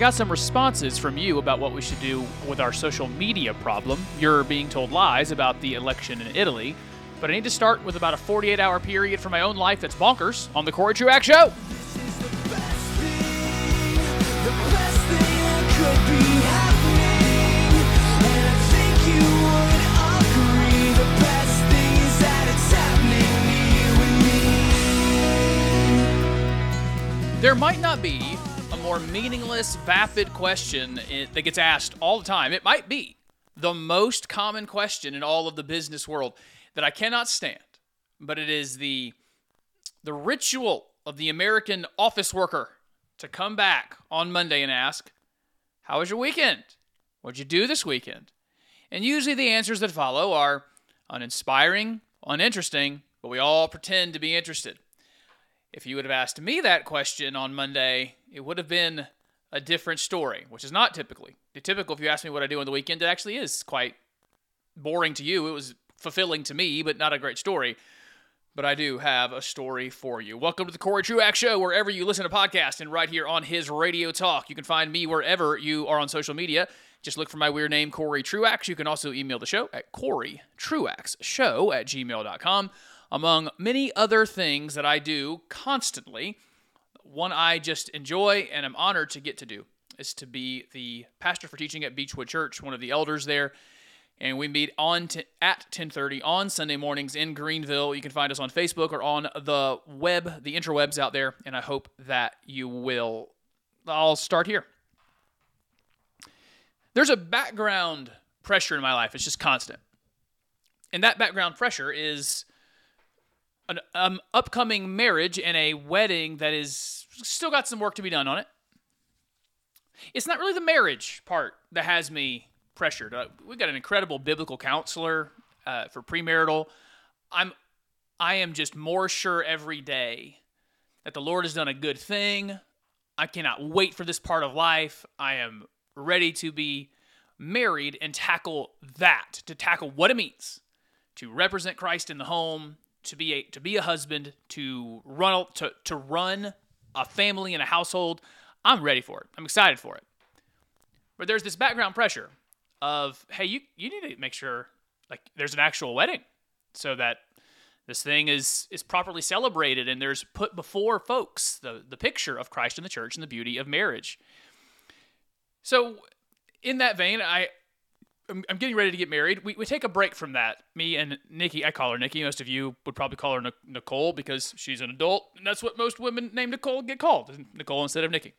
got some responses from you about what we should do with our social media problem. You're being told lies about the election in Italy. But I need to start with about a 48 hour period for my own life that's bonkers on the Corey Truax Show. There might not be more meaningless, vapid question that gets asked all the time. It might be the most common question in all of the business world that I cannot stand, but it is the the ritual of the American office worker to come back on Monday and ask, "How was your weekend? What'd you do this weekend?" And usually the answers that follow are uninspiring, uninteresting, but we all pretend to be interested. If you would have asked me that question on Monday, it would have been a different story, which is not typically. The typical, if you ask me what I do on the weekend, it actually is quite boring to you. It was fulfilling to me, but not a great story. But I do have a story for you. Welcome to the Corey Truax Show, wherever you listen to podcasts, and right here on his Radio Talk. You can find me wherever you are on social media. Just look for my weird name, Corey Truax. You can also email the show at coreytruaxshow Truax Show at gmail.com among many other things that I do constantly. One I just enjoy and I'm honored to get to do is to be the pastor for teaching at Beechwood Church, one of the elders there. And we meet on t- at 10:30 on Sunday mornings in Greenville. You can find us on Facebook or on the web, the interwebs out there, and I hope that you will. I'll start here. There's a background pressure in my life. It's just constant. And that background pressure is an um, upcoming marriage and a wedding that is still got some work to be done on it. It's not really the marriage part that has me pressured. Uh, we got an incredible biblical counselor uh, for premarital. I'm, I am just more sure every day that the Lord has done a good thing. I cannot wait for this part of life. I am ready to be married and tackle that, to tackle what it means to represent Christ in the home, to be a to be a husband, to run to to run a family and a household. I'm ready for it. I'm excited for it. But there's this background pressure of hey, you you need to make sure like there's an actual wedding so that this thing is is properly celebrated and there's put before folks the the picture of Christ in the church and the beauty of marriage. So in that vein, I I'm, I'm getting ready to get married. We, we take a break from that. Me and Nikki, I call her Nikki. Most of you would probably call her Nicole because she's an adult, and that's what most women named Nicole get called Nicole instead of Nikki.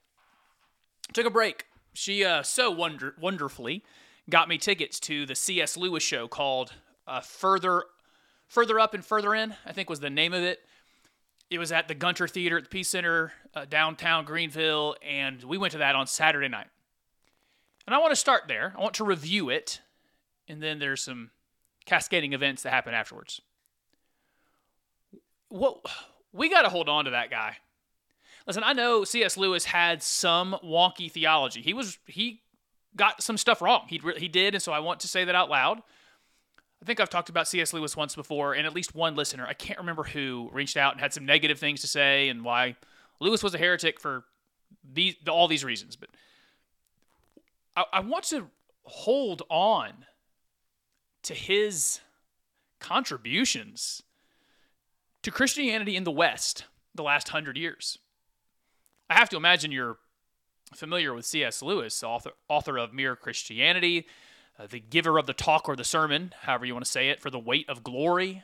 Took a break. She uh, so wonder, wonderfully got me tickets to the C.S. Lewis show called uh, Further Further Up and Further In, I think was the name of it. It was at the Gunter Theater at the Peace Center, uh, downtown Greenville, and we went to that on Saturday night. And I want to start there. I want to review it, and then there's some cascading events that happen afterwards. What we got to hold on to that guy. Listen, I know C.S. Lewis had some wonky theology. He was he got some stuff wrong. He he did, and so I want to say that out loud. I think I've talked about C.S. Lewis once before, and at least one listener, I can't remember who, reached out and had some negative things to say and why Lewis was a heretic for these all these reasons. But I, I want to hold on to his contributions to Christianity in the West the last hundred years. I have to imagine you're familiar with C.S. Lewis, author, author of Mere Christianity, uh, the giver of the talk or the sermon, however you want to say it, for the weight of glory.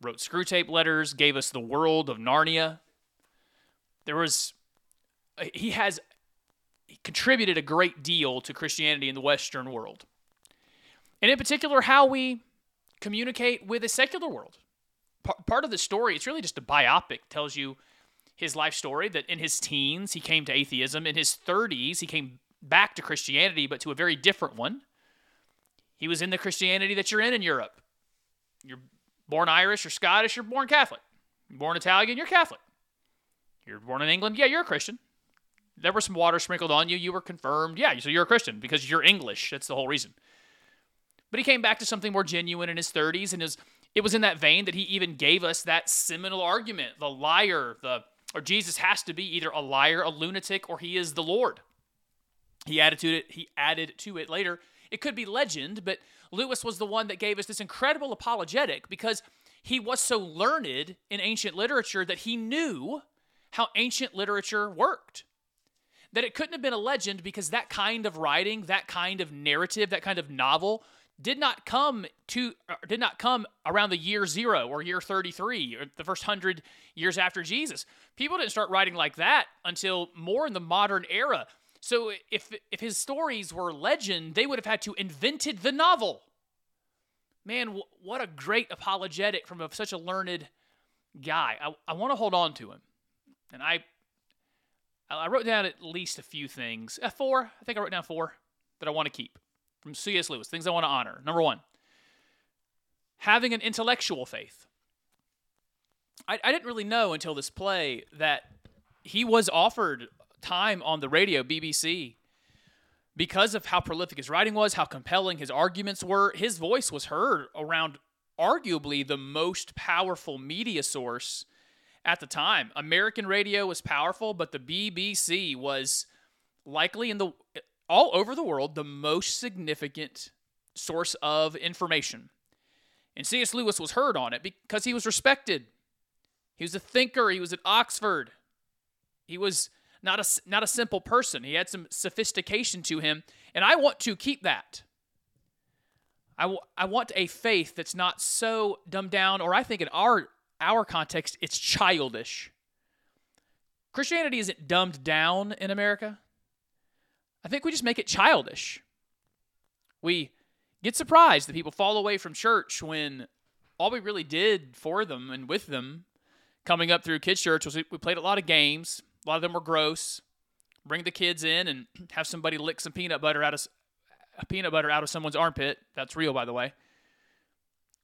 Wrote Screwtape letters, gave us the world of Narnia. There was, uh, he has contributed a great deal to Christianity in the Western world. And in particular, how we communicate with a secular world. Part of the story, it's really just a biopic, tells you his life story that in his teens he came to atheism. In his 30s, he came back to Christianity, but to a very different one. He was in the Christianity that you're in in Europe. You're born Irish or Scottish, you're born Catholic. You're born Italian, you're Catholic. You're born in England, yeah, you're a Christian there was some water sprinkled on you. You were confirmed. Yeah, so you're a Christian because you're English. That's the whole reason. But he came back to something more genuine in his 30s, and his, it was in that vein that he even gave us that seminal argument: the liar, the or Jesus has to be either a liar, a lunatic, or he is the Lord. He added to it. He added to it later. It could be legend, but Lewis was the one that gave us this incredible apologetic because he was so learned in ancient literature that he knew how ancient literature worked. That it couldn't have been a legend because that kind of writing, that kind of narrative, that kind of novel did not come to uh, did not come around the year 0 or year 33 or the first 100 years after Jesus. People didn't start writing like that until more in the modern era. So if if his stories were legend, they would have had to invented the novel. Man, what a great apologetic from a, such a learned guy. I, I want to hold on to him, and I I wrote down at least a few things. Uh, four, I think I wrote down four that I want to keep from C.S. Lewis. Things I want to honor. Number one, having an intellectual faith. I, I didn't really know until this play that he was offered time on the radio, BBC, because of how prolific his writing was, how compelling his arguments were. His voice was heard around arguably the most powerful media source at the time. American radio was powerful, but the BBC was likely in the all over the world the most significant source of information. And C.S. Lewis was heard on it because he was respected. He was a thinker, he was at Oxford. He was not a, not a simple person. He had some sophistication to him, and I want to keep that. I, w- I want a faith that's not so dumbed down, or I think in our our context, it's childish. Christianity isn't dumbed down in America. I think we just make it childish. We get surprised that people fall away from church when all we really did for them and with them coming up through kids' church was we played a lot of games, a lot of them were gross. Bring the kids in and have somebody lick some peanut butter out of a peanut butter out of someone's armpit. That's real, by the way.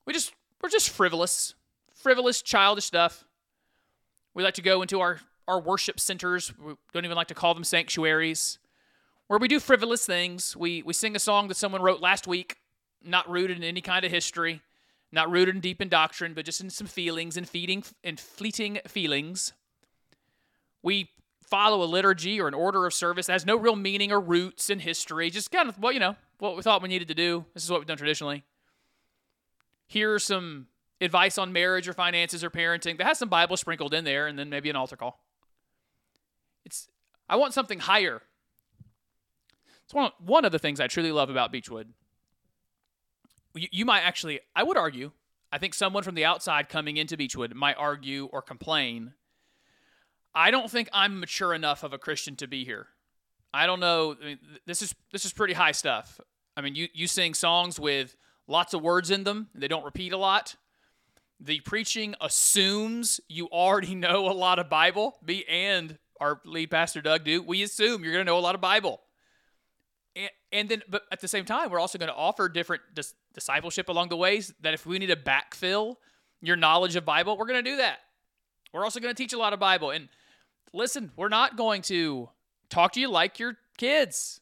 We just we're just frivolous, frivolous, childish stuff. We like to go into our our worship centers. We don't even like to call them sanctuaries, where we do frivolous things. We we sing a song that someone wrote last week, not rooted in any kind of history, not rooted in deep in doctrine, but just in some feelings and feeding and fleeting feelings we follow a liturgy or an order of service that has no real meaning or roots in history. Just kind of, well, you know, what we thought we needed to do. This is what we've done traditionally. Here are some advice on marriage or finances or parenting that has some Bible sprinkled in there, and then maybe an altar call. It's I want something higher. It's one one of the things I truly love about Beechwood. You, you might actually, I would argue, I think someone from the outside coming into Beechwood might argue or complain I don't think I'm mature enough of a Christian to be here. I don't know. I mean, this is this is pretty high stuff. I mean, you you sing songs with lots of words in them. They don't repeat a lot. The preaching assumes you already know a lot of Bible. Me and our lead pastor Doug do. We assume you're going to know a lot of Bible. And, and then, but at the same time, we're also going to offer different dis- discipleship along the ways. That if we need to backfill your knowledge of Bible, we're going to do that. We're also going to teach a lot of Bible. And listen, we're not going to talk to you like your kids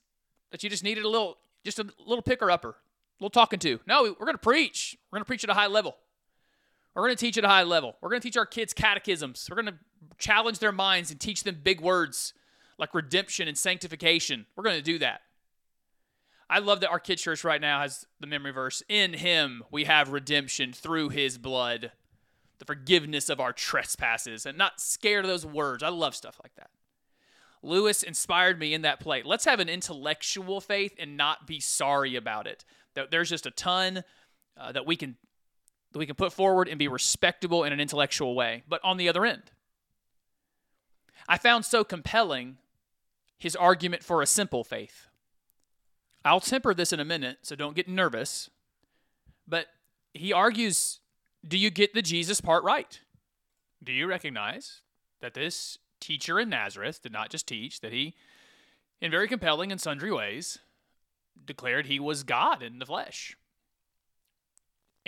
that you just needed a little, just a little picker upper, a little talking to. No, we're going to preach. We're going to preach at a high level. We're going to teach at a high level. We're going to teach our kids catechisms. We're going to challenge their minds and teach them big words like redemption and sanctification. We're going to do that. I love that our kids' church right now has the memory verse In him we have redemption through his blood the forgiveness of our trespasses, and not scared of those words. I love stuff like that. Lewis inspired me in that play. Let's have an intellectual faith and not be sorry about it. There's just a ton uh, that we can that we can put forward and be respectable in an intellectual way. But on the other end, I found so compelling his argument for a simple faith. I'll temper this in a minute, so don't get nervous. But he argues do you get the Jesus part right? Do you recognize that this teacher in Nazareth did not just teach, that he, in very compelling and sundry ways, declared he was God in the flesh?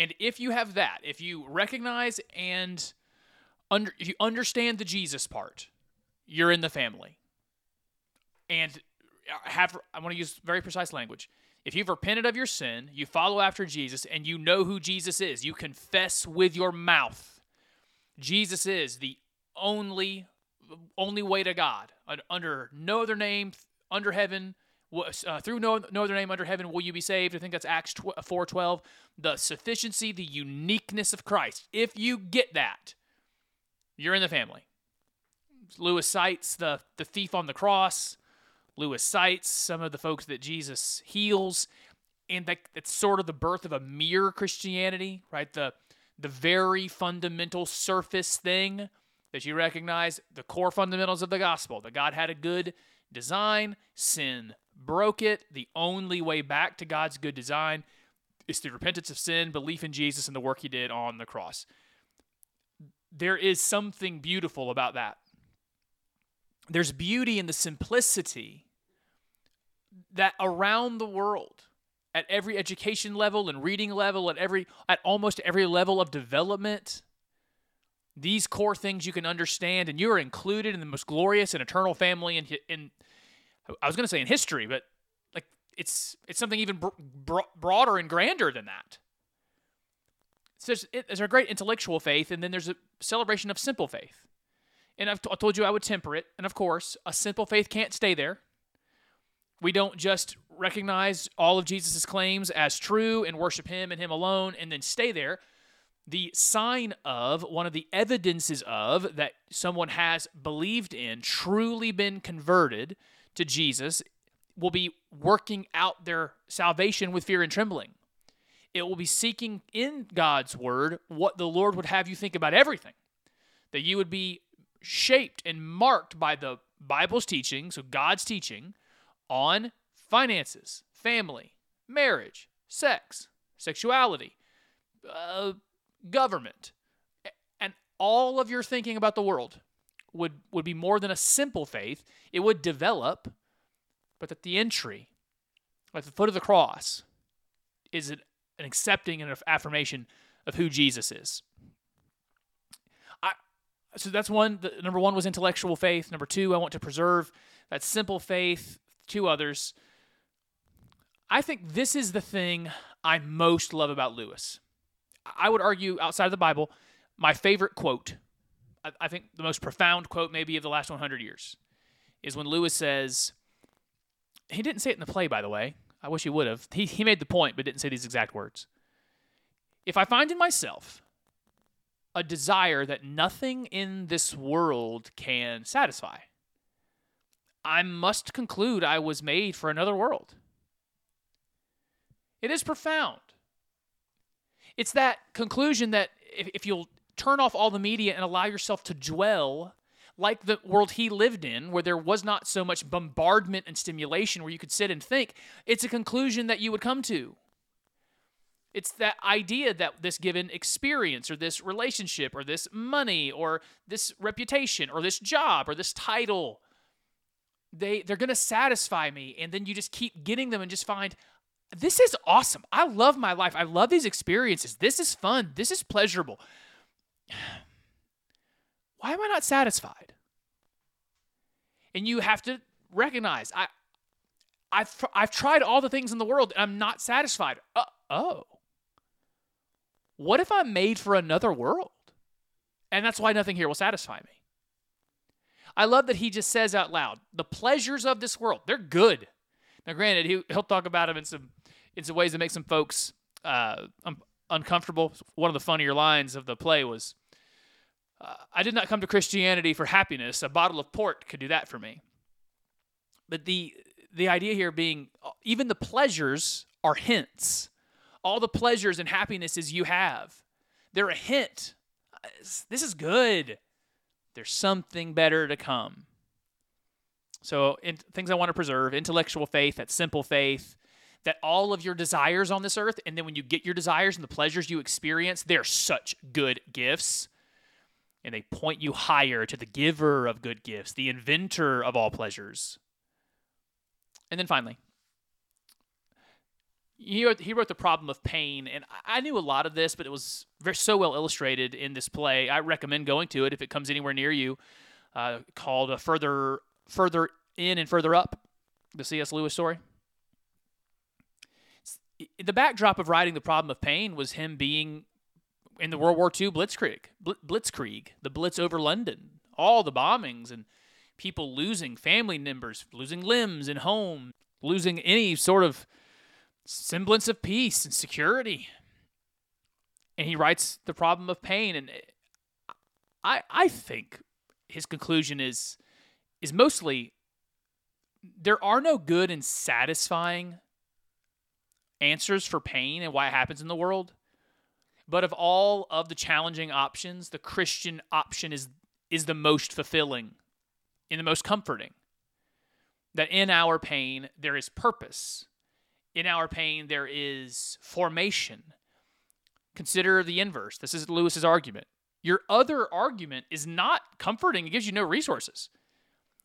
And if you have that, if you recognize and under, if you understand the Jesus part, you're in the family. And uh, have I want to use very precise language. If you've repented of your sin, you follow after Jesus, and you know who Jesus is, you confess with your mouth Jesus is the only only way to God. Under no other name under heaven uh, through no, no other name under heaven will you be saved. I think that's Acts 4:12. The sufficiency, the uniqueness of Christ. If you get that, you're in the family. Lewis cites the the thief on the cross. Lewis cites some of the folks that Jesus heals, and that it's sort of the birth of a mere Christianity, right? The the very fundamental surface thing that you recognize, the core fundamentals of the gospel, that God had a good design, sin broke it. The only way back to God's good design is through repentance of sin, belief in Jesus, and the work he did on the cross. There is something beautiful about that. There's beauty in the simplicity that around the world, at every education level and reading level, at every at almost every level of development, these core things you can understand, and you are included in the most glorious and eternal family in, in I was going to say in history, but like it's it's something even bro- broader and grander than that. So there's, it, there's a great intellectual faith, and then there's a celebration of simple faith. And I've t- I told you I would temper it, and of course, a simple faith can't stay there. We don't just recognize all of Jesus' claims as true and worship him and him alone and then stay there the sign of, one of the evidences of that someone has believed in, truly been converted to Jesus, will be working out their salvation with fear and trembling. It will be seeking in God's word what the Lord would have you think about everything. That you would be shaped and marked by the Bible's teaching, so God's teaching, on finances, family, marriage, sex, sexuality, uh, government, and all of your thinking about the world would, would be more than a simple faith. It would develop, but that the entry, at the foot of the cross, is an, an accepting and an affirmation of who Jesus is. I, so that's one. The, number one was intellectual faith. Number two, I want to preserve that simple faith. Two others. I think this is the thing I most love about Lewis. I would argue outside of the Bible, my favorite quote, I, think the most profound quote maybe of the last 100 years, is when Lewis says, he didn't say it in the play, by the way. I wish he would have. He, he made the point, but didn't say these exact words. If I find in myself a desire that nothing in this world can satisfy, I must conclude I was made for another world. It is profound. It's that conclusion that if, if you'll turn off all the media and allow yourself to dwell like the world he lived in, where there was not so much bombardment and stimulation where you could sit and think, it's a conclusion that you would come to. It's that idea that this given experience or this relationship or this money or this reputation or this job or this title, they, they're going to satisfy me. And then you just keep getting them and just find, this is awesome. I love my life. I love these experiences. This is fun. This is pleasurable. Why am I not satisfied? And you have to recognize I I've I've tried all the things in the world and I'm not satisfied. Uh, oh. What if I'm made for another world? And that's why nothing here will satisfy me. I love that he just says out loud, the pleasures of this world, they're good. Now, granted, he, he'll talk about them in some in some ways that make some folks uh, uncomfortable. One of the funnier lines of the play was, uh, "I did not come to Christianity for happiness. A bottle of port could do that for me." But the the idea here being, even the pleasures are hints. All the pleasures and happinesses you have, they're a hint. This is good. There's something better to come. So, in, things I want to preserve intellectual faith, that simple faith, that all of your desires on this earth, and then when you get your desires and the pleasures you experience, they're such good gifts. And they point you higher to the giver of good gifts, the inventor of all pleasures. And then finally, he wrote, he wrote the problem of pain, and I knew a lot of this, but it was very, so well illustrated in this play. I recommend going to it if it comes anywhere near you. Uh, called further further in and further up, the C.S. Lewis story the backdrop of writing the problem of pain was him being in the World War II blitzkrieg, blitzkrieg, the blitz over London, all the bombings and people losing family members, losing limbs and home. losing any sort of semblance of peace and security. And he writes the problem of pain and I I think his conclusion is is mostly there are no good and satisfying answers for pain and why it happens in the world. But of all of the challenging options, the Christian option is is the most fulfilling and the most comforting. That in our pain there is purpose. In our pain there is formation. Consider the inverse. This is Lewis's argument. Your other argument is not comforting, it gives you no resources.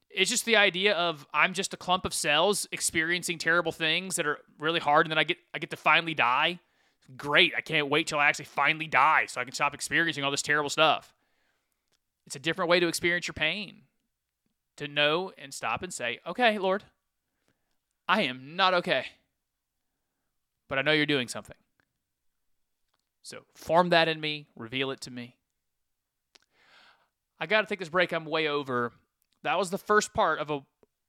It's just the idea of I'm just a clump of cells experiencing terrible things that are really hard and then I get I get to finally die. Great. I can't wait till I actually finally die so I can stop experiencing all this terrible stuff. It's a different way to experience your pain. To know and stop and say, "Okay, Lord, I am not okay. But I know you're doing something." So, form that in me, reveal it to me. I got to take this break. I'm way over. That was the first part of a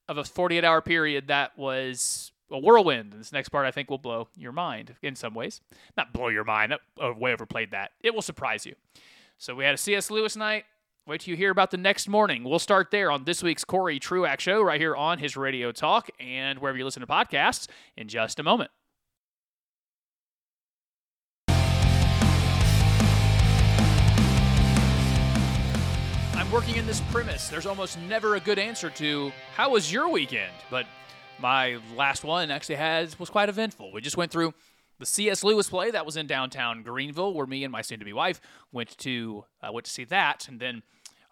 of a 48 hour period that was a whirlwind. And this next part, I think, will blow your mind in some ways. Not blow your mind. Uh, I way overplayed that. It will surprise you. So we had a C.S. Lewis night. Wait till you hear about the next morning. We'll start there on this week's Corey Truax show right here on his radio talk and wherever you listen to podcasts in just a moment. I'm working in this premise. There's almost never a good answer to how was your weekend? But my last one actually has was quite eventful. We just went through the C.S. Lewis play that was in downtown Greenville, where me and my soon-to-be wife went to uh, went to see that, and then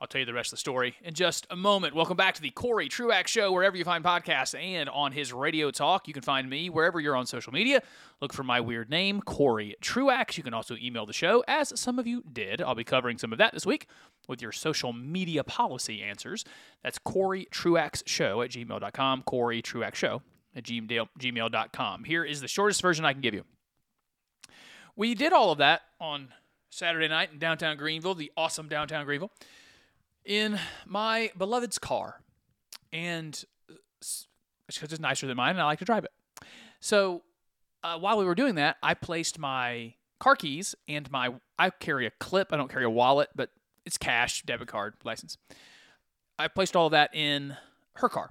I'll tell you the rest of the story in just a moment. Welcome back to the Corey Truax Show, wherever you find podcasts and on his radio talk. You can find me wherever you're on social media. Look for my weird name, Corey Truax. You can also email the show, as some of you did. I'll be covering some of that this week with your social media policy answers. That's Corey Truax Show at gmail.com, Corey Truax Show at gmail.com. Here is the shortest version I can give you. We did all of that on Saturday night in downtown Greenville, the awesome downtown Greenville in my beloved's car, and it's nicer than mine, and I like to drive it. So uh, while we were doing that, I placed my car keys and my I carry a clip. I don't carry a wallet, but it's cash, debit card, license. I placed all that in her car.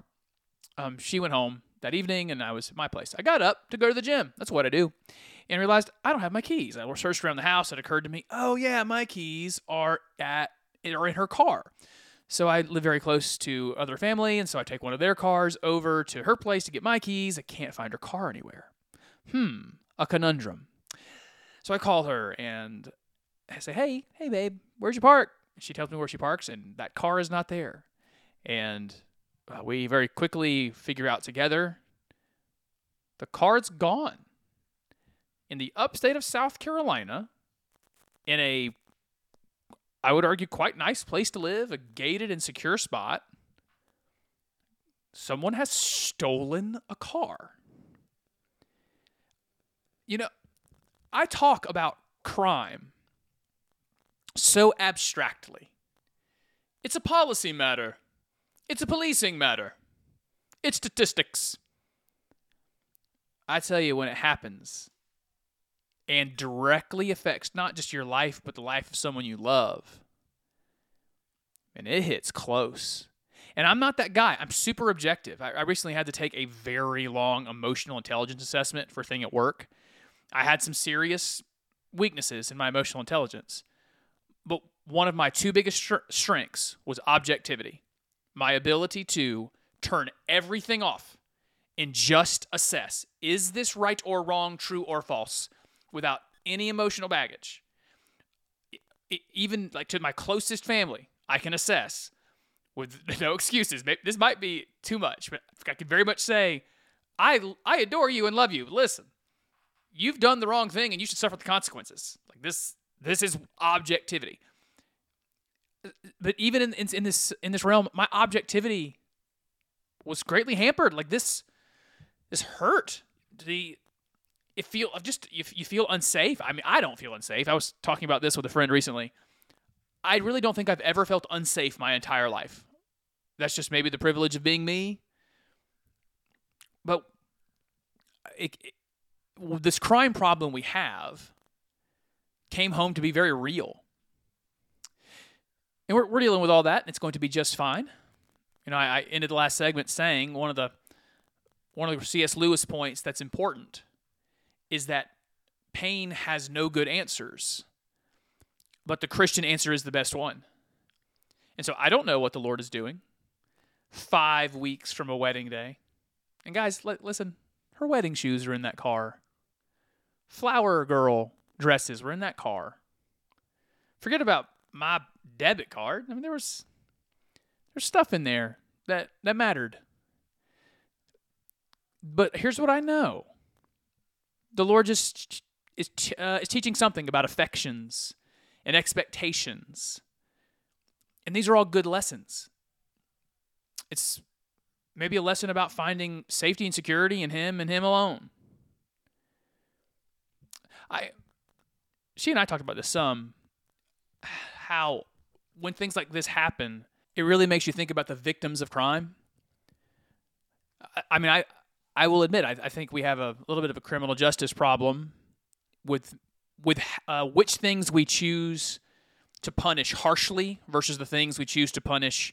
Um, she went home that evening, and I was at my place. I got up to go to the gym. That's what I do, and realized I don't have my keys. I searched around the house. It occurred to me, oh yeah, my keys are at or in her car. So I live very close to other family, and so I take one of their cars over to her place to get my keys. I can't find her car anywhere. Hmm, a conundrum. So I call her and I say, "Hey, hey, babe, where's your park?" She tells me where she parks, and that car is not there. And uh, we very quickly figure out together the car's gone. In the upstate of South Carolina, in a I would argue, quite nice place to live, a gated and secure spot. Someone has stolen a car. You know, I talk about crime so abstractly. It's a policy matter. It's a policing matter. It's statistics. I tell you, when it happens, and directly affects not just your life, but the life of someone you love. And it hits close. And I'm not that guy. I'm super objective. I, I recently had to take a very long emotional intelligence assessment for a thing at work. I had some serious weaknesses in my emotional intelligence. But one of my two biggest strengths was objectivity my ability to turn everything off and just assess is this right or wrong, true or false? Without any emotional baggage, even like to my closest family, I can assess with no excuses. This might be too much, but I can very much say, I I adore you and love you. Listen, you've done the wrong thing and you should suffer the consequences. Like this, this is objectivity. But even in, in, in this in this realm, my objectivity was greatly hampered. Like this, this hurt. The it feel just you, you feel unsafe. I mean, I don't feel unsafe. I was talking about this with a friend recently. I really don't think I've ever felt unsafe my entire life. That's just maybe the privilege of being me. But it, it, this crime problem we have came home to be very real. And we're, we're dealing with all that, and it's going to be just fine. You know, I, I ended the last segment saying one of the one of the C.S. Lewis points that's important is that pain has no good answers, but the Christian answer is the best one. And so I don't know what the Lord is doing. Five weeks from a wedding day. And guys, li- listen, her wedding shoes are in that car. Flower girl dresses were in that car. Forget about my debit card. I mean, there was there's stuff in there that that mattered. But here's what I know: the Lord just is uh, is teaching something about affections and expectations, and these are all good lessons. It's maybe a lesson about finding safety and security in Him and Him alone. I, she and I talked about this some. How when things like this happen, it really makes you think about the victims of crime. I, I mean, I I will admit, I, I, think we have a little bit of a criminal justice problem with with uh, which things we choose to punish harshly versus the things we choose to punish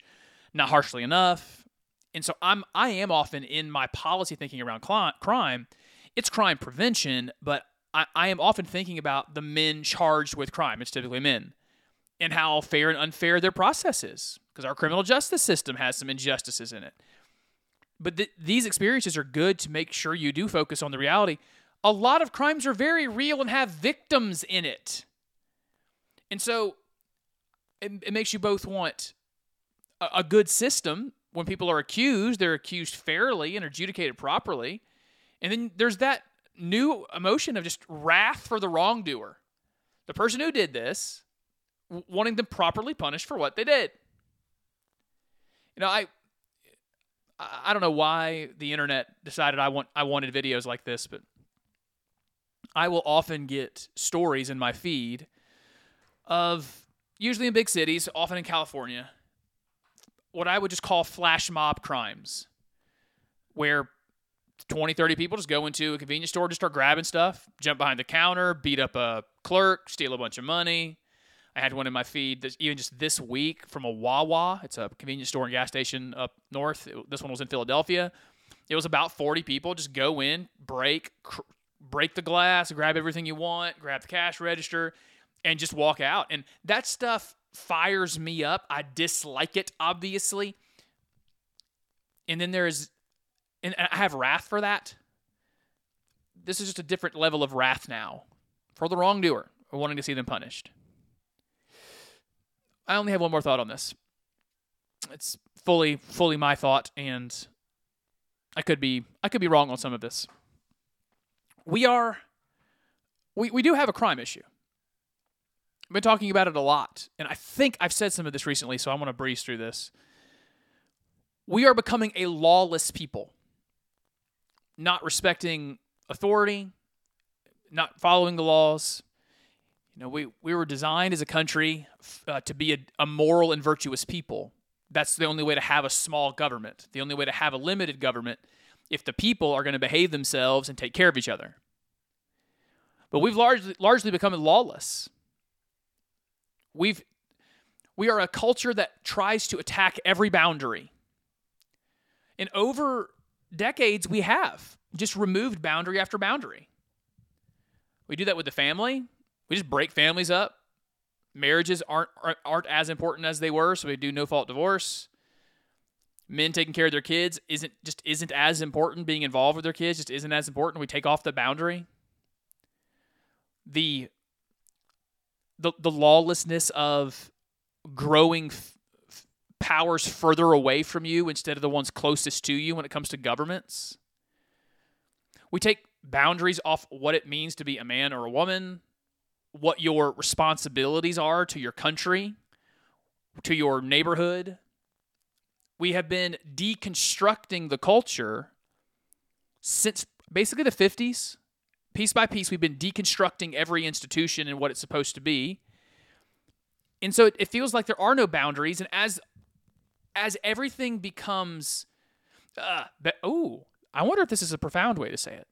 not harshly enough. And so I'm I am often in my policy thinking around crime. It's crime prevention, but I, I am often thinking about the men charged with crime. It's typically men and how fair and unfair their process is because our criminal justice system has some injustices in it. But th- these experiences are good to make sure you do focus on the reality. A lot of crimes are very real and have victims in it. And so it, it makes you both want a, a good system. When people are accused, they're accused fairly and adjudicated properly. And then there's that new emotion of just wrath for the wrongdoer. The person who did this, wanting them properly punished for what they did. You know, I I don't know why the internet decided I want I wanted videos like this, but I will often get stories in my feed of usually in big cities, often in California, what I would just call flash mob crimes, where 20, 30 people just go into a convenience store, just start grabbing stuff, jump behind the counter, beat up a clerk, steal a bunch of money, I had one in my feed that even just this week from a Wawa. It's a convenience store and gas station up north. It, this one was in Philadelphia. It was about 40 people. Just go in, break, cr- break the glass, grab everything you want, grab the cash register, and just walk out. And that stuff fires me up. I dislike it, obviously. And then there's, and I have wrath for that. This is just a different level of wrath now for the wrongdoer or wanting to see them punished. I only have one more thought on this. It's fully fully my thought and I could be I could be wrong on some of this. We are we, we do have a crime issue. I've been talking about it a lot, and I think I've said some of this recently, so I want to breeze through this. We are becoming a lawless people, not respecting authority, not following the laws, you know, we, we were designed as a country uh, to be a, a moral and virtuous people. That's the only way to have a small government, the only way to have a limited government if the people are going to behave themselves and take care of each other. But we've largely, largely become lawless. We've, we are a culture that tries to attack every boundary. And over decades, we have just removed boundary after boundary. We do that with the family. We just break families up. Marriages aren't aren't as important as they were, so we do no fault divorce. Men taking care of their kids isn't just isn't as important. Being involved with their kids just isn't as important. We take off the boundary. The the the lawlessness of growing f- powers further away from you instead of the ones closest to you when it comes to governments. We take boundaries off what it means to be a man or a woman, what your responsibilities are to your country, to your neighborhood. We have been deconstructing the culture since basically the 50s. Piece by piece, we've been deconstructing every institution and what it's supposed to be. And so it, feels like there are no boundaries. And as as everything becomes, uh, oh, I wonder if this is a profound way to say it.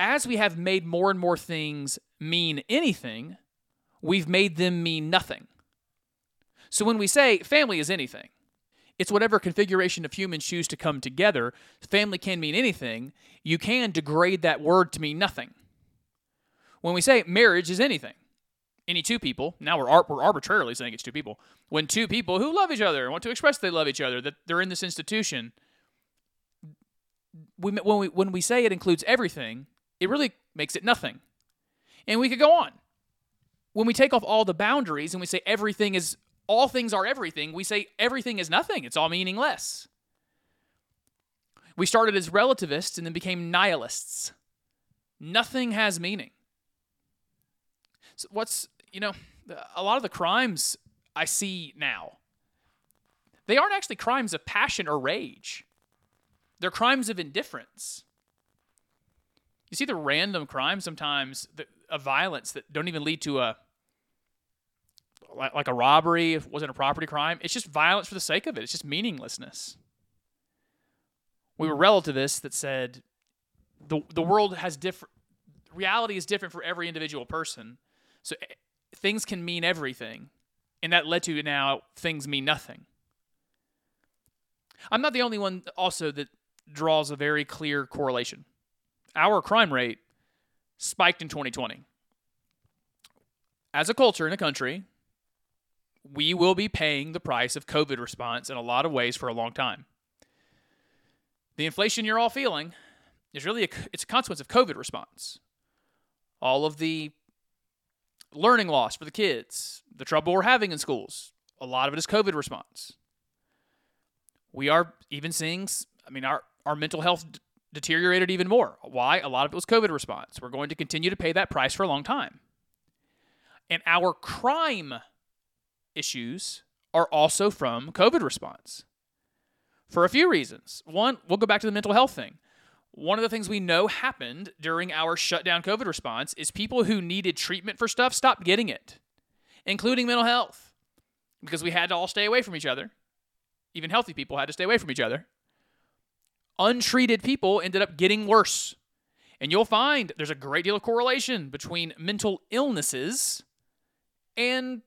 As we have made more and more things mean anything, we've made them mean nothing. So when we say family is anything, it's whatever configuration of humans choose to come together. Family can mean anything. You can degrade that word to mean nothing. When we say marriage is anything, any two people, now we're, we're arbitrarily saying it's two people, when two people who love each other want to express they love each other, that they're in this institution, we, when, we, when we say it includes everything, it really makes it nothing. And we could go on. When we take off all the boundaries and we say everything is, all things are everything, we say everything is nothing. It's all meaningless. We started as relativists and then became nihilists. Nothing has meaning. So what's, you know, a lot of the crimes I see now, they aren't actually crimes of passion or rage. They're crimes of indifference. You see the random crime sometimes of violence that don't even lead to a like a robbery if it wasn't a property crime. It's just violence for the sake of it. It's just meaninglessness. We were relativists that said the the world has different reality is different for every individual person. So eh, things can mean everything. And that led to now things mean nothing. I'm not the only one also that draws a very clear correlation. Our crime rate spiked in 2020. As a culture in a country, we will be paying the price of COVID response in a lot of ways for a long time. The inflation you're all feeling is really a, it's a consequence of COVID response. All of the learning loss for the kids, the trouble we're having in schools, a lot of it is COVID response. We are even seeing, I mean, our our mental health deteriorated even more. Why? A lot of it was COVID response. We're going to continue to pay that price for a long time. And our crime issues are also from COVID response for a few reasons. One, we'll go back to the mental health thing. One of the things we know happened during our shutdown COVID response is people who needed treatment for stuff stopped getting it, including mental health, because we had to all stay away from each other. Even healthy people had to stay away from each other untreated people ended up getting worse. And you'll find there's a great deal of correlation between mental illnesses and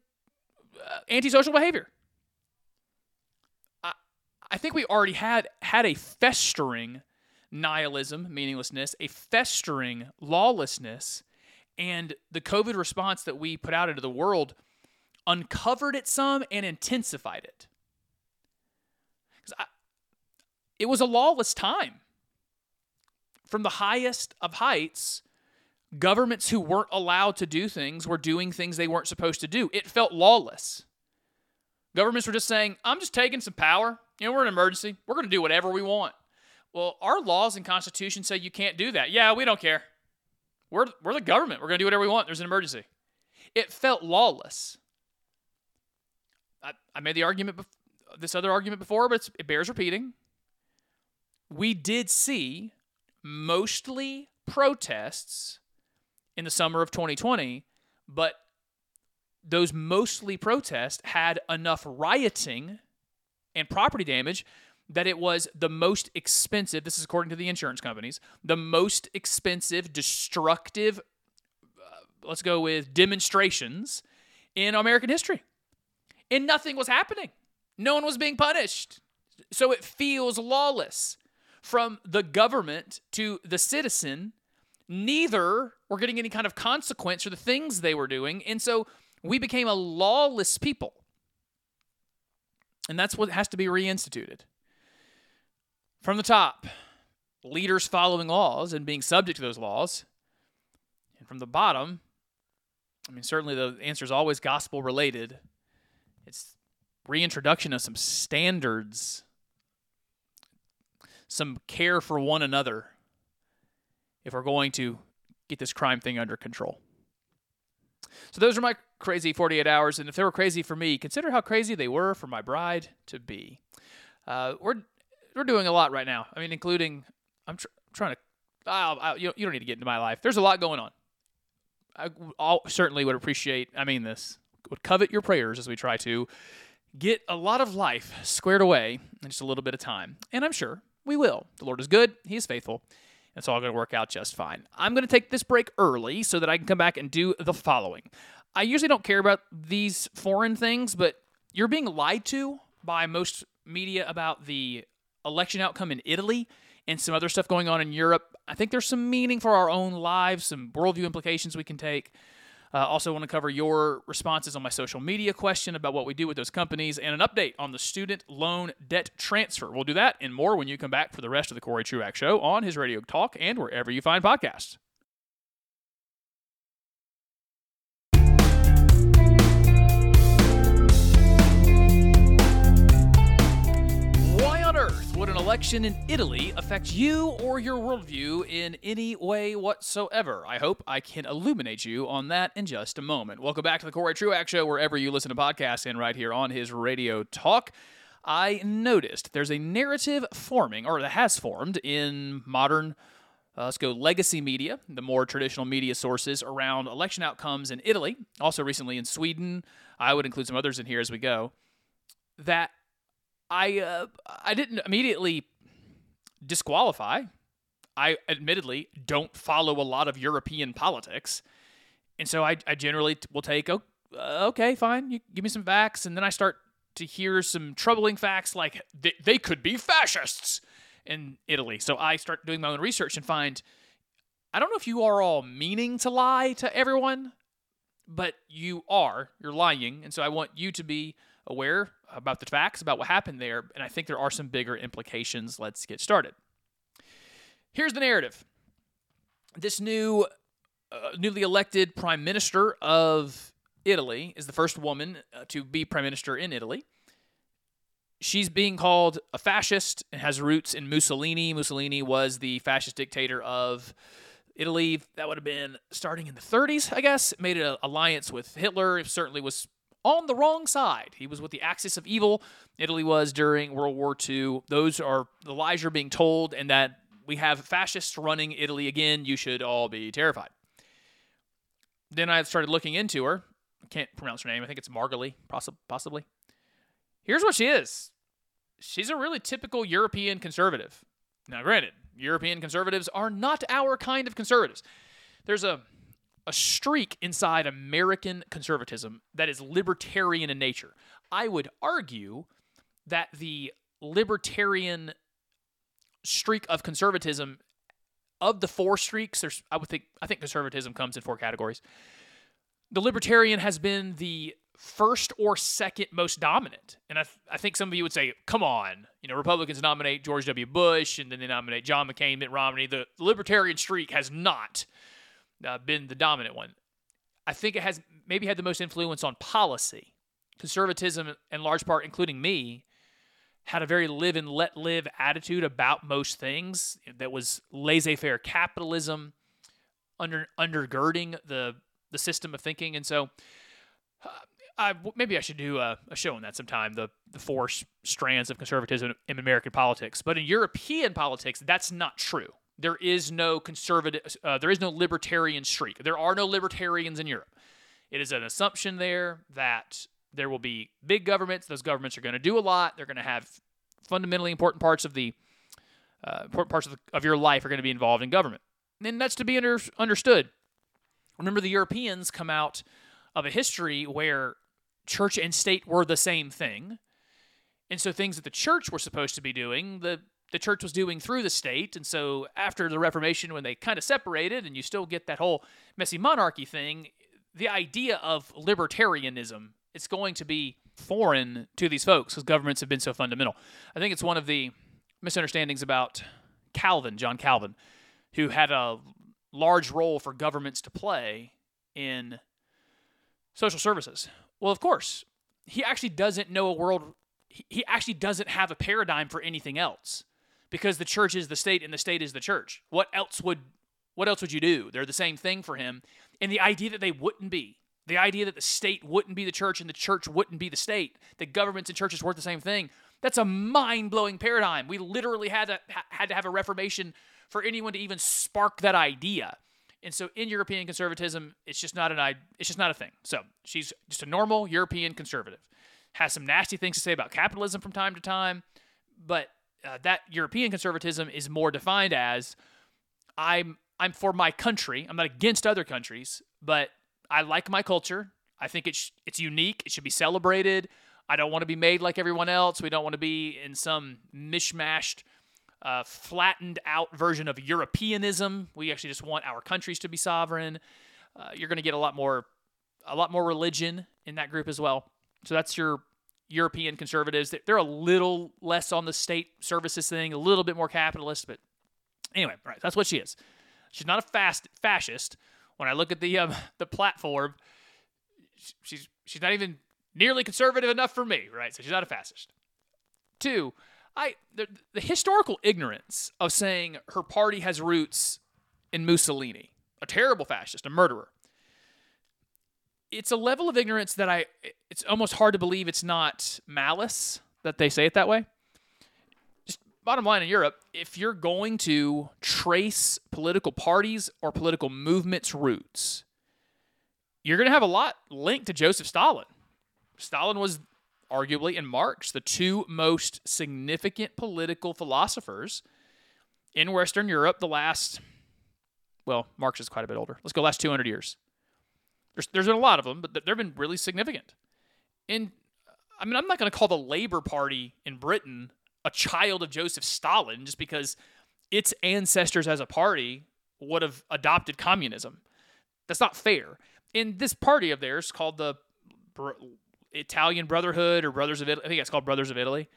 uh, antisocial behavior. I, I think we already had had a festering nihilism, meaninglessness, a festering lawlessness, and the COVID response that we put out into the world uncovered it some and intensified it. Because it was a lawless time. From the highest of heights, governments who weren't allowed to do things were doing things they weren't supposed to do. It felt lawless. Governments were just saying, I'm just taking some power. You know, we're in an emergency. We're going to do whatever we want. Well, our laws and constitution say you can't do that. Yeah, we don't care. We're, we're the government. We're going to do whatever we want. There's an emergency. It felt lawless. I, I made the argument, this other argument before, but it bears repeating we did see mostly protests in the summer of 2020, but those mostly protests had enough rioting and property damage that it was the most expensive, this is according to the insurance companies, the most expensive, destructive, uh, let's go with demonstrations in American history. And nothing was happening. No one was being punished. So it feels lawless from the government to the citizen, neither were getting any kind of consequence for the things they were doing. And so we became a lawless people. And that's what has to be reinstituted. From the top, leaders following laws and being subject to those laws. And from the bottom, I mean, certainly the answer is always gospel related. It's reintroduction of some standards some care for one another if we're going to get this crime thing under control. So those are my crazy 48 hours, and if they were crazy for me, consider how crazy they were for my bride to be. Uh, we're we're doing a lot right now. I mean, including I'm tr- trying to. I'll, I'll, you, don't need to get into my life. There's a lot going on. I I'll, certainly would appreciate. I mean, this would covet your prayers as we try to get a lot of life squared away in just a little bit of time. And I'm sure we will. The Lord is good, He is faithful, It's all going to work out just fine. I'm going to take this break early so that I can come back and do the following. I usually don't care about these foreign things, but you're being lied to by most media about the election outcome in Italy and some other stuff going on in Europe. I think there's some meaning for our own lives, some worldview implications we can take. Uh, also, want to cover your responses on my social media question about what we do with those companies and an update on the student loan debt transfer. We'll do that and more when you come back for the rest of the Corey Truax Show on his Radio Talk and wherever you find podcasts. Would an election in Italy affect you or your worldview in any way whatsoever? I hope I can illuminate you on that in just a moment. Welcome back to the Corey Truax Show, wherever you listen to podcasts and right here on his radio talk. I noticed there's a narrative forming, or that has formed in modern, uh, let's go legacy media, the more traditional media sources around election outcomes in Italy, also recently in Sweden. I would include some others in here as we go. That I uh, I didn't immediately disqualify. I admittedly don't follow a lot of European politics, and so I, I generally will take oh, okay, fine, you give me some facts, and then I start to hear some troubling facts like they, they could be fascists in Italy. So I start doing my own research and find I don't know if you are all meaning to lie to everyone, but you are. You're lying, and so I want you to be aware about the facts about what happened there, and I think there are some bigger implications. Let's get started. Here's the narrative. This new, uh, newly elected prime minister of Italy is the first woman uh, to be prime minister in Italy. She's being called a fascist and has roots in Mussolini. Mussolini was the fascist dictator of Italy. That would have been starting in the 30s, I guess. Made an alliance with Hitler. It certainly was on the wrong side. He was with the axis of evil. Italy was during World War II. Those are the lies you're being told, and that we have fascists running Italy again. You should all be terrified. Then I started looking into her. I can't pronounce her name. I think it's Margolin, possibly. Here's what she is she's a really typical European conservative. Now, granted, European conservatives are not our kind of conservatives. There's a a streak inside American conservatism that is libertarian in nature. I would argue that the libertarian streak of conservatism of the four streaks there's I would think I think conservatism comes in four categories. The libertarian has been the first or second most dominant. And I, th- I think some of you would say, come on, you know, Republicans nominate George W. Bush and then they nominate John McCain, Mitt Romney. The libertarian streak has not uh, been the dominant one. I think it has maybe had the most influence on policy. Conservatism, in large part, including me, had a very live and let live attitude about most things that was laissez faire capitalism, under undergirding the the system of thinking. And so, uh, I, maybe I should do a, a, show on that sometime. The the four strands of conservatism in American politics, but in European politics, that's not true there is no conservative, uh, there is no libertarian streak. There are no libertarians in Europe. It is an assumption there that there will be big governments. Those governments are going to do a lot. They're going to have fundamentally important parts of the uh, important parts of, the, of your life are going to be involved in government, and that's to be under, understood. Remember, the Europeans come out of a history where church and state were the same thing. And so things that the church were supposed to be doing, the the church was doing through the state. And so after the Reformation, when they kind of separated and you still get that whole messy monarchy thing, the idea of libertarianism it's going to be foreign to these folks because governments have been so fundamental. I think it's one of the misunderstandings about Calvin, John Calvin, who had a large role for governments to play in social services. Well, of course, he actually doesn't know a world, he actually doesn't have a paradigm for anything else because the church is the state and the state is the church. What else would what else would you do? They're the same thing for him. And the idea that they wouldn't be, the idea that the state wouldn't be the church and the church wouldn't be the state, that governments and churches weren't the same thing, that's a mind-blowing paradigm. We literally had to had to have a reformation for anyone to even spark that idea. And so in European conservatism, it's just not an it's just not a thing. So she's just a normal European conservative. Has some nasty things to say about capitalism from time to time, but uh, that European conservatism is more defined as I'm I'm for my country. I'm not against other countries, but I like my culture. I think it's it's unique. It should be celebrated. I don't want to be made like everyone else. We don't want to be in some mishmashed, uh, flattened out version of Europeanism. We actually just want our countries to be sovereign. Uh, you're going to get a lot more, a lot more religion in that group as well. So that's your European conservatives. They're a little less on the state services thing, a little bit more capitalist, but anyway, right. That's what she is. She's not a fast fascist. When I look at the um, the platform, she's she's not even nearly conservative enough for me, right? So she's not a fascist. Two, I the, the historical ignorance of saying her party has roots in Mussolini, a terrible fascist, a murderer. It's a level of ignorance that I it's almost hard to believe it's not malice that they say it that way. Just bottom line in Europe, if you're going to trace political parties or political movements' roots, you're going to have a lot linked to Joseph Stalin. Stalin was arguably and Marx the two most significant political philosophers in Western Europe the last, well, Marx is quite a bit older. Let's go last 200 years. There's, there's been a lot of them, but they've been really significant. And uh, I mean, I'm not going to call the Labour Party in Britain a child of Joseph Stalin just because its ancestors as a party would have adopted communism. That's not fair. And this party of theirs called the Italian Brotherhood or Brothers of Italy. I think it's called Brothers of Italy.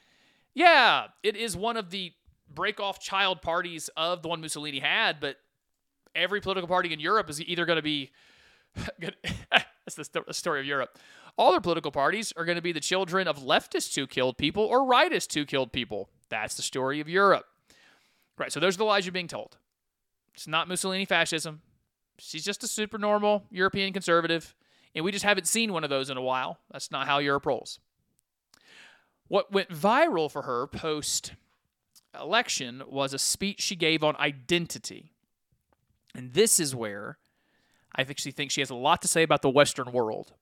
Yeah, it is one of the break off child parties of the one Mussolini had, but every political party in Europe is either going to be that's the story of Europe. All their political parties are going to be the children of leftists who killed people or rightists who killed people. That's the story of Europe. Right, so those are the lies you're being told. It's not Mussolini fascism. She's just a super normal European conservative and we just haven't seen one of those in a while. That's not how Europe rolls. What went viral for her post election was a speech she gave on identity. And this is where I think she thinks she has a lot to say about the Western world.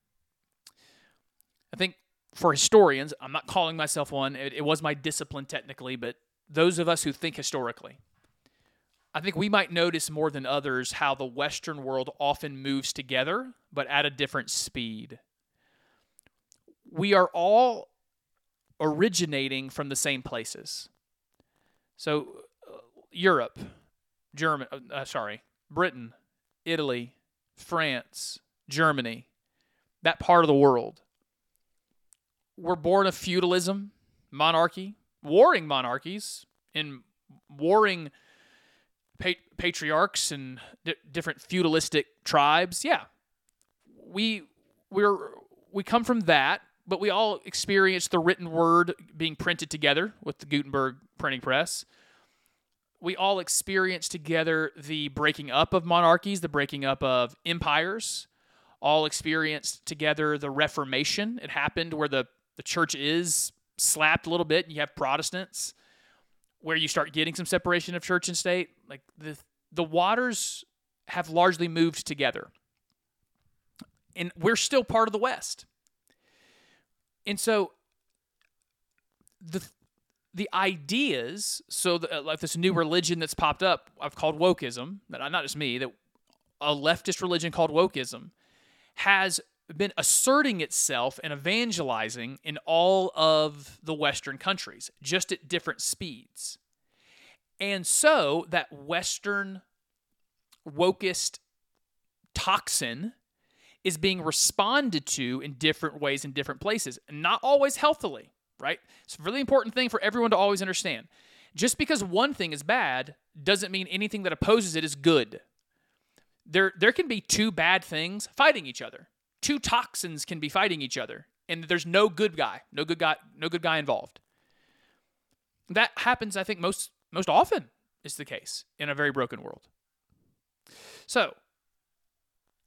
I think for historians, I'm not calling myself one, it, it was my discipline technically, but those of us who think historically, I think we might notice more than others how the Western world often moves together, but at a different speed. We are all originating from the same places. So, uh, Europe, German, uh, uh, sorry, Britain, Italy, France, Germany, that part of the world. We're born of feudalism, monarchy, warring monarchies, in warring pa- patriarchs and di- different feudalistic tribes. Yeah, we we're we come from that, but we all experience the written word being printed together with the Gutenberg printing press. We all experience together the breaking up of monarchies, the breaking up of empires. All experienced together the Reformation. It happened where the, the church is slapped a little bit, and you have Protestants where you start getting some separation of church and state. Like the the waters have largely moved together. And we're still part of the West. And so the the ideas, so the, uh, like this new religion that's popped up, I've called wokeism, that not just me, that a leftist religion called wokeism has been asserting itself and evangelizing in all of the Western countries, just at different speeds. And so that Western wokest toxin is being responded to in different ways in different places, not always healthily, right? It's a really important thing for everyone to always understand. Just because one thing is bad doesn't mean anything that opposes it is good. There, there can be two bad things fighting each other two toxins can be fighting each other, and there's no good guy, no good guy, no good guy involved. That happens, I think, most most often is the case in a very broken world. So,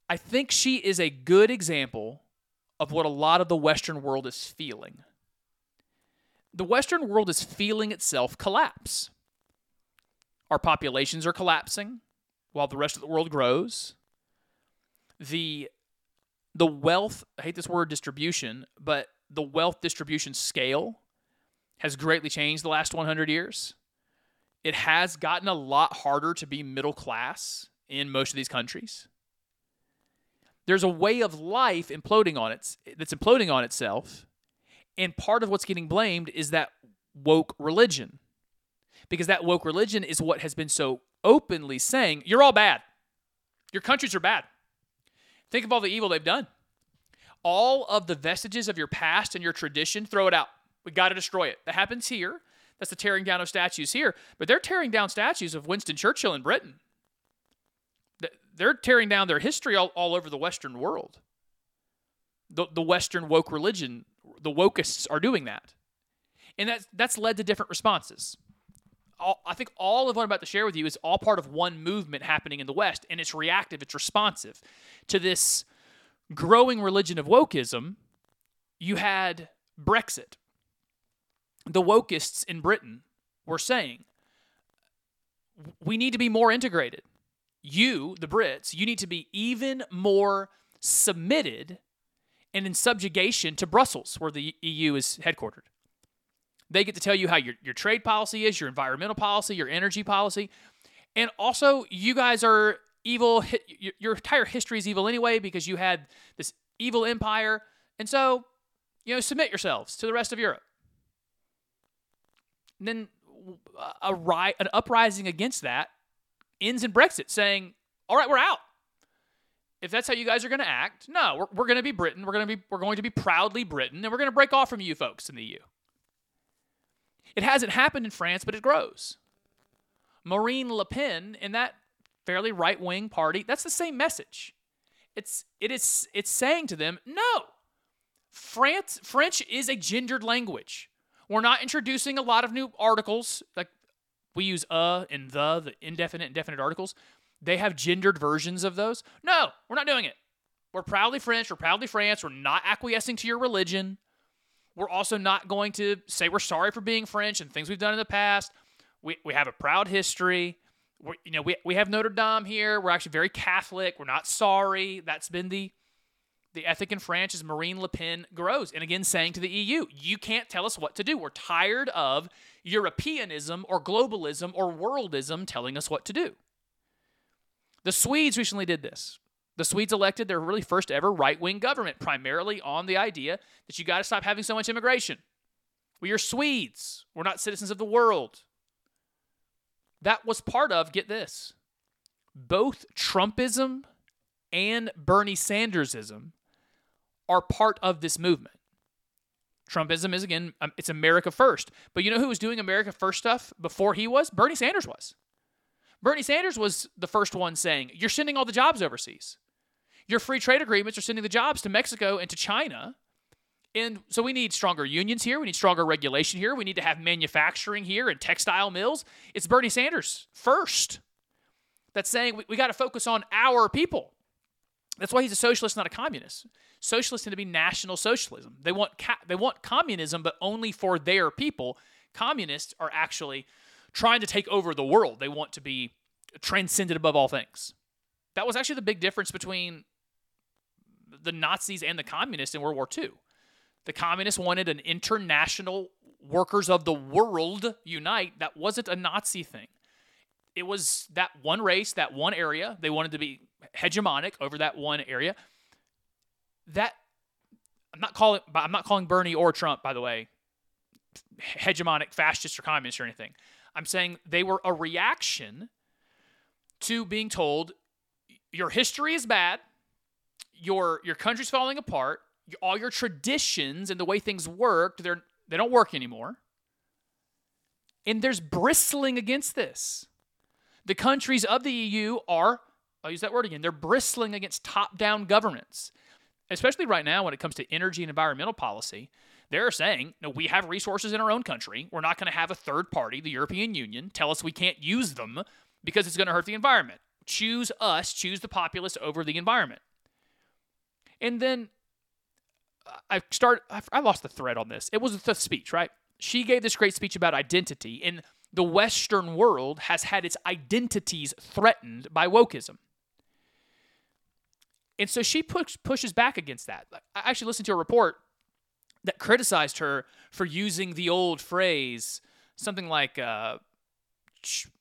I think she is a good example of what a lot of the Western world is feeling. The Western world is feeling itself collapse. Our populations are collapsing while the rest of the world grows. The the wealth, I hate this word distribution, but the wealth distribution scale has greatly changed the last 100 years. it has gotten a lot harder to be middle class in most of these countries. There's a way of life imploding on its that's imploding on itself, and part of what's getting blamed is that woke religion. Because that woke religion is what has been so openly saying, you're all bad. Your countries are bad. Think of all the evil they've done. All of the vestiges of your past and your tradition, throw it out. We got to destroy it. That happens here. That's the tearing down of statues here. But they're tearing down statues of Winston Churchill in Britain. They're tearing down their history all, all over the Western world. The, the Western woke religion, the wokeists are doing that. And that's, that's led to different responses. All, I think all of what I'm about to share with you is all part of one movement happening in the West, and it's reactive, it's responsive to this growing religion of wokeism. You had Brexit. The wokeists in Britain were saying, we need to be more integrated you, the Brits, you need to be even more submitted and in subjugation to Brussels, where the EU is headquartered. They get to tell you how your, your trade policy is, your environmental policy, your energy policy. And also, you guys are evil. Your entire history is evil anyway because you had this evil empire. And so, you know, submit yourselves to the rest of Europe. And then a, a, an uprising against that ends in Brexit, saying, "All right, we're out." If that's how you guys are going to act, no, we're, we're going to be Britain. We're going to be we're going to be proudly Britain, and we're going to break off from you folks in the EU. It hasn't happened in France, but it grows. Marine Le Pen in that fairly right wing party, that's the same message. It's it is it's saying to them, no, France French is a gendered language. We're not introducing a lot of new articles like we use uh and the, the indefinite and definite articles. They have gendered versions of those. No, we're not doing it. We're proudly French. We're proudly France. We're not acquiescing to your religion. We're also not going to say we're sorry for being French and things we've done in the past. We, we have a proud history. we you know, we, we have Notre Dame here. We're actually very Catholic. We're not sorry. That's been the the ethic in France as Marine Le Pen grows. And again, saying to the EU, you can't tell us what to do. We're tired of Europeanism or globalism or worldism telling us what to do. The Swedes recently did this. The Swedes elected their really first ever right wing government, primarily on the idea that you got to stop having so much immigration. We are Swedes. We're not citizens of the world. That was part of, get this, both Trumpism and Bernie Sandersism are part of this movement. Trumpism is again, um, it's America first. But you know who was doing America first stuff before he was? Bernie Sanders was. Bernie Sanders was the first one saying, You're sending all the jobs overseas. Your free trade agreements are sending the jobs to Mexico and to China. And so we need stronger unions here. We need stronger regulation here. We need to have manufacturing here and textile mills. It's Bernie Sanders first that's saying we, we got to focus on our people. That's why he's a socialist, not a communist. Socialists tend to be national socialism. They want they want communism, but only for their people. Communists are actually trying to take over the world. They want to be transcended above all things. That was actually the big difference between the Nazis and the communists in World War II. The communists wanted an international workers of the world unite. That wasn't a Nazi thing. It was that one race, that one area. They wanted to be hegemonic over that one area. That I'm not calling I'm not calling Bernie or Trump, by the way, hegemonic fascist or communist or anything. I'm saying they were a reaction to being told your history is bad, your your country's falling apart, all your traditions and the way things worked, they're they don't work anymore. And there's bristling against this. The countries of the EU are I'll use that word again. They're bristling against top down governments, especially right now when it comes to energy and environmental policy. They're saying, no, we have resources in our own country. We're not going to have a third party, the European Union, tell us we can't use them because it's going to hurt the environment. Choose us, choose the populace over the environment. And then uh, I start. I lost the thread on this. It was the speech, right? She gave this great speech about identity, and the Western world has had its identities threatened by wokeism. And so she push, pushes back against that. I actually listened to a report that criticized her for using the old phrase, something like uh,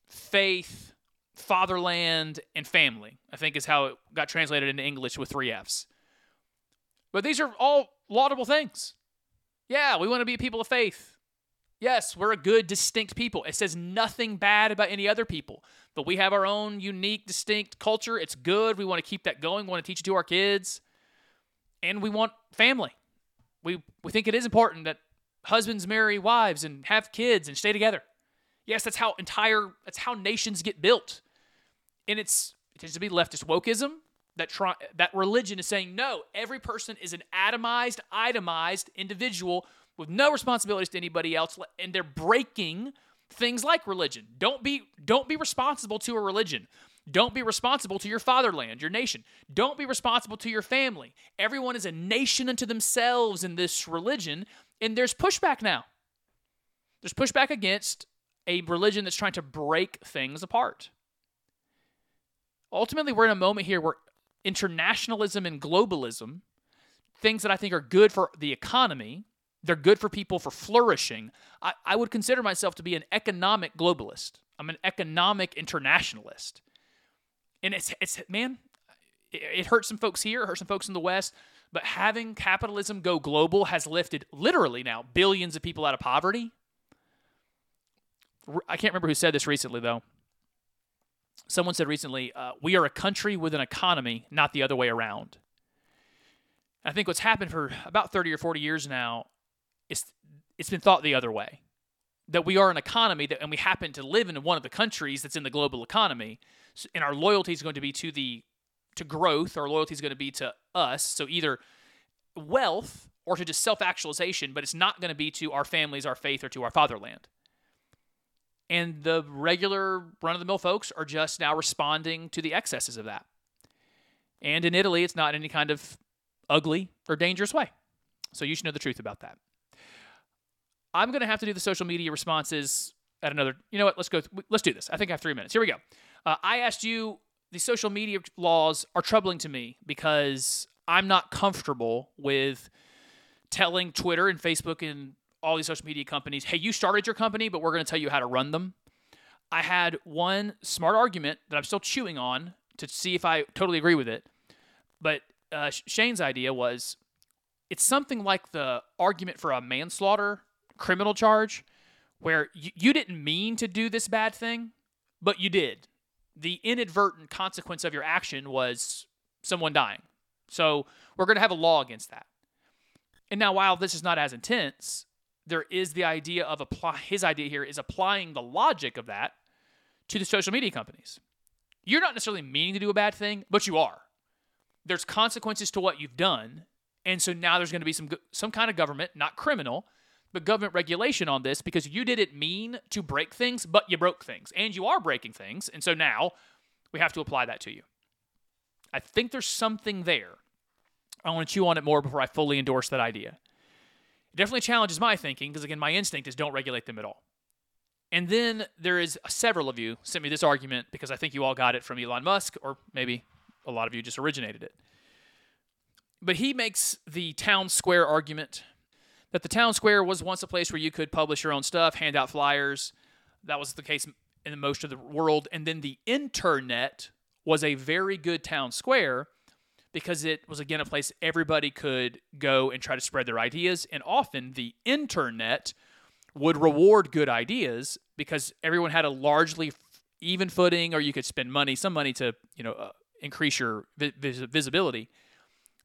faith, fatherland, and family. I think is how it got translated into English with three F's. But these are all laudable things. Yeah, we want to be people of faith. Yes, we're a good, distinct people. It says nothing bad about any other people, but we have our own unique, distinct culture. It's good. We want to keep that going. We want to teach it to our kids. And we want family. We, we think it is important that husbands marry wives and have kids and stay together. Yes, that's how entire that's how nations get built. And it's it tends to be leftist wokeism that try that religion is saying no, every person is an atomized, itemized individual with no responsibilities to anybody else and they're breaking things like religion. Don't be don't be responsible to a religion. Don't be responsible to your fatherland, your nation. Don't be responsible to your family. Everyone is a nation unto themselves in this religion, and there's pushback now. There's pushback against a religion that's trying to break things apart. Ultimately, we're in a moment here where internationalism and globalism, things that I think are good for the economy, they're good for people for flourishing. I, I would consider myself to be an economic globalist. I'm an economic internationalist. And it's, it's man, it, hurts some folks here, it hurts some folks in the West, but having capitalism go global has lifted literally now billions of people out of poverty. I can't remember who said this recently, though. Someone said recently, uh, we are a country with an economy, not the other way around. I think what's happened for about 30 or 40 years now is it's been thought the other way. That we are an economy that, and we happen to live in one of the countries that's in the global economy, and our loyalty is going to be to the to growth. Our loyalty is going to be to us. So either wealth or to just self actualization, but it's not going to be to our families, our faith, or to our fatherland. And the regular run of the mill folks are just now responding to the excesses of that. And in Italy, it's not in any kind of ugly or dangerous way. So you should know the truth about that. I'm going to have to do the social media responses at another. You know what? Let's go. Let's do this. I think I have three minutes. Here we go. Uh, I asked you. The social media laws are troubling to me because I'm not comfortable with telling Twitter and Facebook and all these social media companies, hey, you started your company, but we're going to tell you how to run them. I had one smart argument that I'm still chewing on to see if I totally agree with it. But uh, Shane's idea was it's something like the argument for a manslaughter criminal charge where you, you didn't mean to do this bad thing, but you did. The inadvertent consequence of your action was someone dying. So we're going to have a law against that. And now, while this is not as intense, there is the idea of apply his idea here is applying the logic of that to the social media companies. You're not necessarily meaning to do a bad thing, but you are. There's consequences to what you've done, and so now there's going to be some some kind of government, not criminal, but government regulation on this because you didn't mean to break things, but you broke things, and you are breaking things, and so now we have to apply that to you. I think there's something there. I want to chew on it more before I fully endorse that idea It definitely challenges my thinking because again, my instinct is don't regulate them at all. And then there is several of you sent me this argument because I think you all got it from Elon Musk, or maybe a lot of you just originated it. But he makes the town square argument that the town square was once a place where you could publish your own stuff, hand out flyers. That was the case in most of the world. And then the internet was a very good town square because it was again a place everybody could go and try to spread their ideas and often the internet would reward good ideas because everyone had a largely even footing or you could spend money some money to you know uh, increase your vis- visibility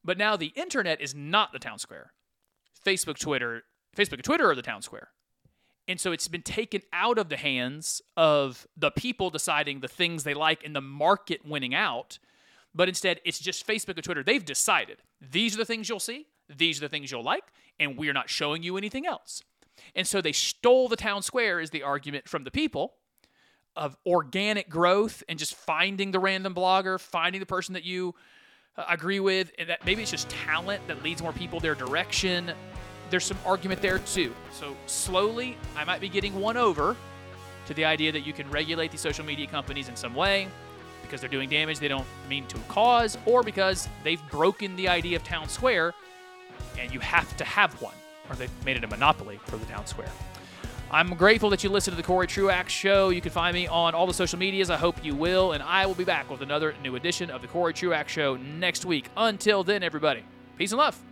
but now the internet is not the town square facebook twitter facebook and twitter are the town square and so it's been taken out of the hands of the people deciding the things they like and the market winning out but instead it's just Facebook and Twitter. They've decided these are the things you'll see, these are the things you'll like, and we're not showing you anything else. And so they stole the town square, is the argument from the people of organic growth and just finding the random blogger, finding the person that you Uh, agree with, and that maybe it's just talent that leads more people their direction. There's some argument there too. So slowly, I might be getting one over to the idea that you can regulate these social media companies in some way because they're doing damage they don't mean to cause, or because they've broken the idea of town square and you have to have one, or they've made it a monopoly for the town square. I'm grateful that you listened to the Corey Truax Show. You can find me on all the social medias. I hope you will. And I will be back with another new edition of the Corey Truax Show next week. Until then, everybody, peace and love.